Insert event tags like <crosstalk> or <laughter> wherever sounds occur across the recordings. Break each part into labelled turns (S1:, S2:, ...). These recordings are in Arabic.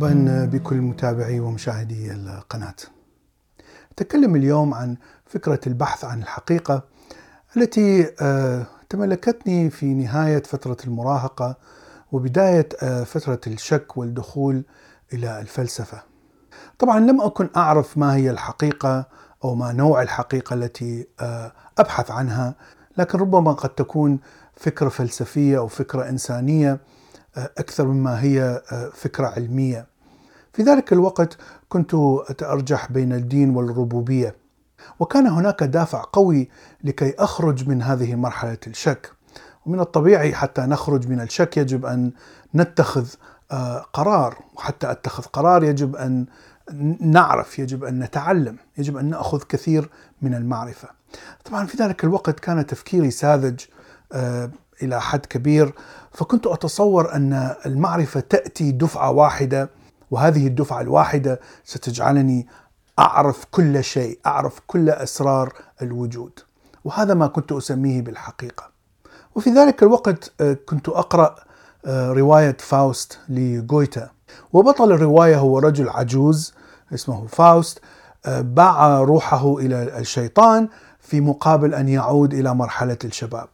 S1: مرحبا بكل متابعي ومشاهدي القناة. أتكلم اليوم عن فكرة البحث عن الحقيقة التي آه، تملكتني في نهاية فترة المراهقة وبداية آه، فترة الشك والدخول إلى الفلسفة. طبعا لم أكن أعرف ما هي الحقيقة أو ما نوع الحقيقة التي آه، أبحث عنها، لكن ربما قد تكون فكرة فلسفية أو فكرة إنسانية أكثر مما هي فكرة علمية. في ذلك الوقت كنت أتأرجح بين الدين والربوبية. وكان هناك دافع قوي لكي أخرج من هذه مرحلة الشك. ومن الطبيعي حتى نخرج من الشك يجب أن نتخذ قرار، وحتى أتخذ قرار يجب أن نعرف، يجب أن نتعلم، يجب أن نأخذ كثير من المعرفة. طبعا في ذلك الوقت كان تفكيري ساذج إلى حد كبير فكنت أتصور أن المعرفة تأتي دفعة واحدة وهذه الدفعة الواحدة ستجعلني أعرف كل شيء، أعرف كل أسرار الوجود. وهذا ما كنت أسميه بالحقيقة. وفي ذلك الوقت كنت أقرأ رواية فاوست لجويتا وبطل الرواية هو رجل عجوز اسمه فاوست باع روحه إلى الشيطان في مقابل أن يعود إلى مرحلة الشباب.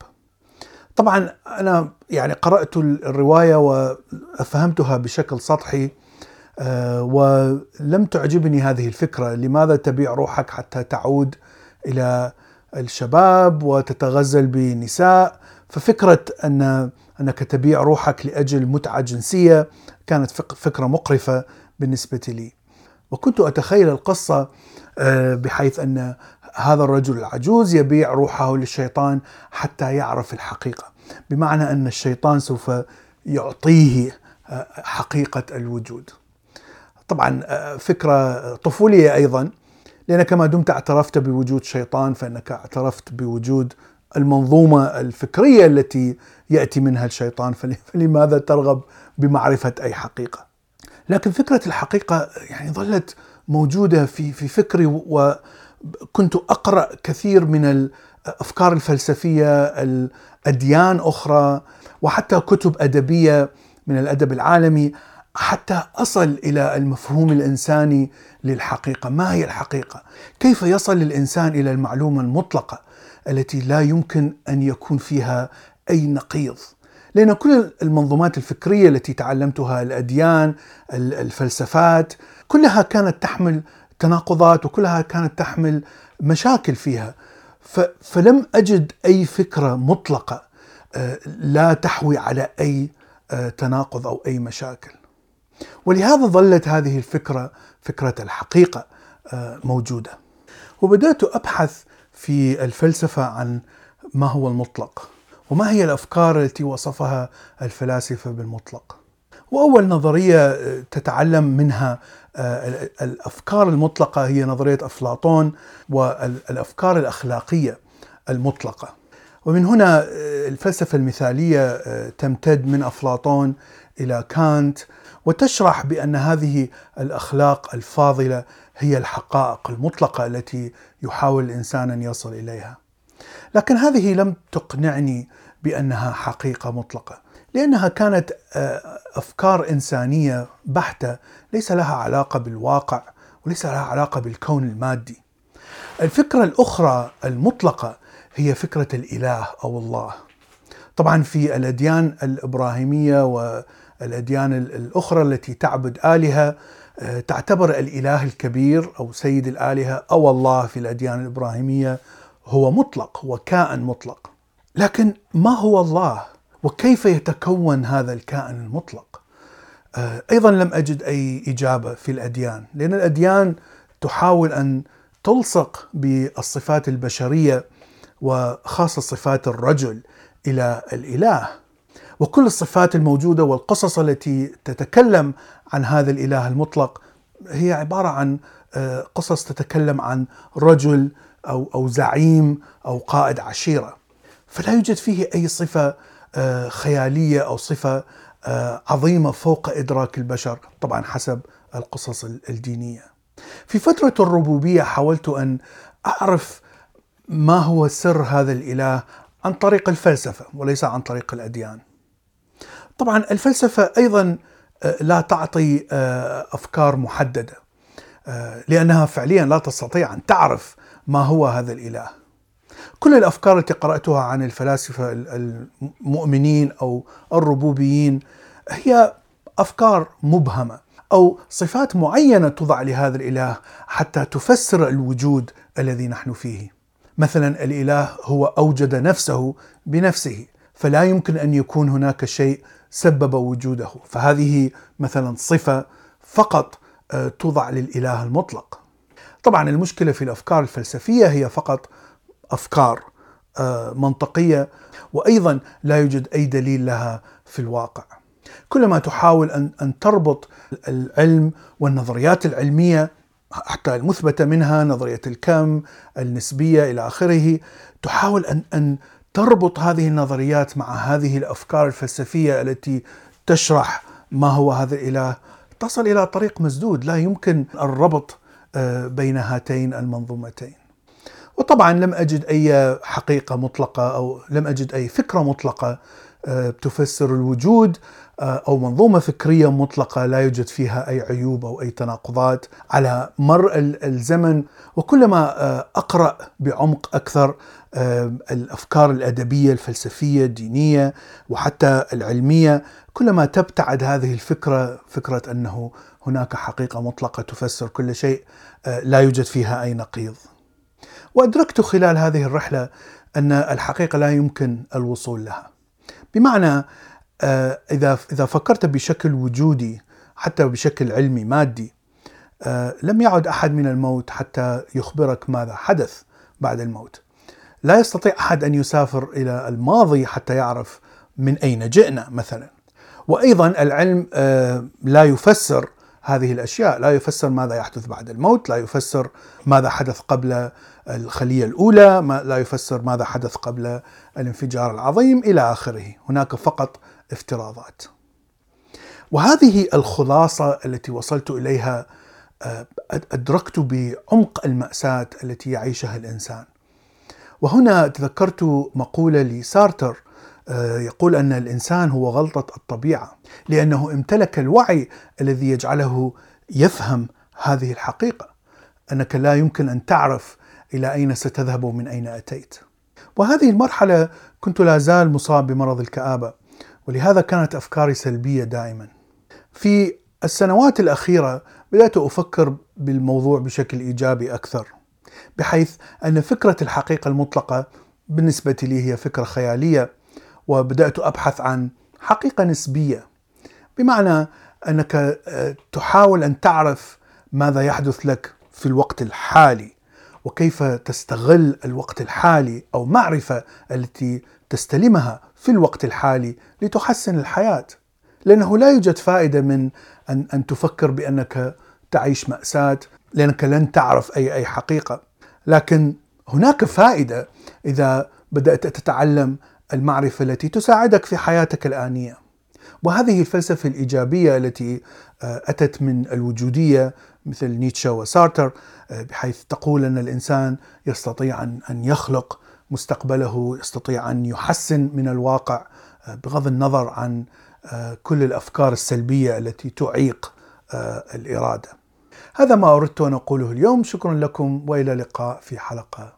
S1: طبعا أنا يعني قرأت الرواية وفهمتها بشكل سطحي ولم تعجبني هذه الفكرة، لماذا تبيع روحك حتى تعود إلى الشباب وتتغزل بنساء؟ ففكرة أن أنك تبيع روحك لأجل متعة جنسية كانت فكرة مقرفة بالنسبة لي. وكنت أتخيل القصة بحيث أن هذا الرجل العجوز يبيع روحه للشيطان حتى يعرف الحقيقة، بمعنى أن الشيطان سوف يعطيه حقيقة الوجود. طبعا فكرة طفولية أيضا لانك ما دمت اعترفت بوجود شيطان فإنك اعترفت بوجود المنظومة الفكرية التي يأتي منها الشيطان <laughs> فلماذا ترغب بمعرفة أي حقيقة؟ لكن فكرة الحقيقة يعني ظلت موجودة في في فكري وكنت أقرأ كثير من الأفكار الفلسفية الأديان أخرى وحتى كتب أدبية من الأدب العالمي حتى أصل إلى المفهوم الإنساني للحقيقة، ما هي الحقيقة؟ كيف يصل الإنسان إلى المعلومة المطلقة التي لا يمكن أن يكون فيها أي نقيض؟ لأن كل المنظومات الفكرية التي تعلمتها الأديان، الفلسفات، كلها كانت تحمل تناقضات وكلها كانت تحمل مشاكل فيها. فلم أجد أي فكرة مطلقة لا تحوي على أي تناقض أو أي مشاكل. ولهذا ظلت هذه الفكرة فكرة الحقيقة موجودة. وبدأت أبحث في الفلسفة عن ما هو المطلق وما هي الأفكار التي وصفها الفلاسفة بالمطلق. وأول نظرية تتعلم منها الأفكار المطلقة هي نظرية أفلاطون والأفكار الأخلاقية المطلقة. ومن هنا الفلسفة المثالية تمتد من أفلاطون إلى كانت وتشرح بأن هذه الأخلاق الفاضلة هي الحقائق المطلقة التي يحاول الإنسان أن يصل إليها. لكن هذه لم تقنعني بأنها حقيقة مطلقة، لأنها كانت أفكار إنسانية بحتة ليس لها علاقة بالواقع وليس لها علاقة بالكون المادي. الفكرة الأخرى المطلقة هي فكرة الإله أو الله. طبعا في الأديان الإبراهيمية والأديان الأخرى التي تعبد آلهة تعتبر الإله الكبير أو سيد الآلهة أو الله في الأديان الإبراهيمية هو مطلق وكائن مطلق. لكن ما هو الله؟ وكيف يتكون هذا الكائن المطلق؟ أيضا لم أجد أي إجابة في الأديان، لأن الأديان تحاول أن تلصق بالصفات البشرية وخاصة صفات الرجل إلى الإله. وكل الصفات الموجودة والقصص التي تتكلم عن هذا الإله المطلق هي عبارة عن قصص تتكلم عن رجل أو أو زعيم أو قائد عشيرة. فلا يوجد فيه أي صفة خيالية أو صفة عظيمة فوق إدراك البشر، طبعا حسب القصص الدينية. في فترة الربوبية حاولت أن أعرف ما هو سر هذا الإله عن طريق الفلسفة وليس عن طريق الأديان. طبعا الفلسفة أيضا لا تعطي أفكار محددة لأنها فعليا لا تستطيع أن تعرف ما هو هذا الإله. كل الأفكار التي قرأتها عن الفلاسفة المؤمنين أو الربوبيين هي أفكار مبهمة أو صفات معينة توضع لهذا الإله حتى تفسر الوجود الذي نحن فيه. مثلا الإله هو أوجد نفسه بنفسه فلا يمكن أن يكون هناك شيء سبب وجوده فهذه مثلا صفة فقط آه، توضع للإله المطلق. طبعا المشكلة في الأفكار الفلسفية هي فقط أفكار آه، منطقية وأيضا لا يوجد أي دليل لها في الواقع. كلما تحاول أن تربط العلم والنظريات العلمية حتى المثبتة منها نظرية الكم، النسبية إلى آخره، تحاول ان أن تربط هذه النظريات مع هذه الأفكار الفلسفية التي تشرح ما هو هذا الاله، تصل إلى طريق مسدود، لا يمكن الربط آه، بين هاتين المنظومتين. وطبعا لم أجد أي حقيقة مطلقة أو لم أجد أي فكرة مطلقة آه، تفسر الوجود آه، أو منظومة فكرية مطلقة لا يوجد فيها أي عيوب أو أي تناقضات على مر الزمن وكلما آه، أقرأ بعمق أكثر الأفكار الأدبية الفلسفية الدينية وحتى العلمية كلما تبتعد هذه الفكرة فكرة أنه هناك حقيقة مطلقة تفسر كل شيء لا يوجد فيها أي نقيض. وأدركت خلال هذه الرحلة أن الحقيقة لا يمكن الوصول لها. بمعنى آه، إذا إذا فكرت بشكل وجودي حتى بشكل علمي مادي آه، لم يعد أحد من الموت حتى يخبرك ماذا حدث بعد الموت. لا يستطيع أحد أن يسافر إلى الماضي حتى يعرف من أين جئنا مثلا. وأيضا العلم آه، لا يفسر هذه الأشياء، لا يفسر ماذا يحدث بعد الموت، لا يفسر ماذا حدث قبل الخلية الأولى، ما لا يفسر ماذا حدث قبل الانفجار العظيم إلى آخره، هناك فقط افتراضات. وهذه الخلاصة التي وصلت إليها آه، أدركت بعمق المأساة التي يعيشها الإنسان. وهنا تذكرت مقولة لسارتر يقول أن الإنسان هو غلطة الطبيعة لأنه امتلك الوعي الذي يجعله يفهم هذه الحقيقة أنك لا يمكن أن تعرف إلى أين ستذهب ومن أين أتيت. وهذه المرحلة كنت لا زال مصاب بمرض الكآبة ولهذا كانت أفكاري سلبية دائما. في السنوات الأخيرة بدأت أفكر بالموضوع بشكل إيجابي أكثر بحيث أن فكرة الحقيقة المطلقة بالنسبة لي هي فكرة خيالية وبدأت أبحث عن حقيقة نسبية بمعنى أنك آه، تحاول أن تعرف ماذا يحدث لك في الوقت الحالي وكيف تستغل الوقت الحالي أو معرفة التي تستلمها في الوقت الحالي لتحسن الحياة. لأنه لا يوجد فائدة من أن أن تفكر بأنك تعيش مأساة لأنك لن تعرف أي أي حقيقة. لكن هناك فائدة إذا بدأت تتعلم المعرفة التي تساعدك في حياتك الآنية وهذه الفلسفة الإيجابية التي آه، أتت من الوجودية مثل نيتشه وسارتر آه، بحيث تقول أن الإنسان يستطيع أن يخلق مستقبله يستطيع أن يحسن من الواقع آه، بغض النظر عن كل الأفكار السلبية التي تعيق الإرادة. هذا ما أردت أن أقوله اليوم، شكرا لكم وإلى اللقاء في حلقة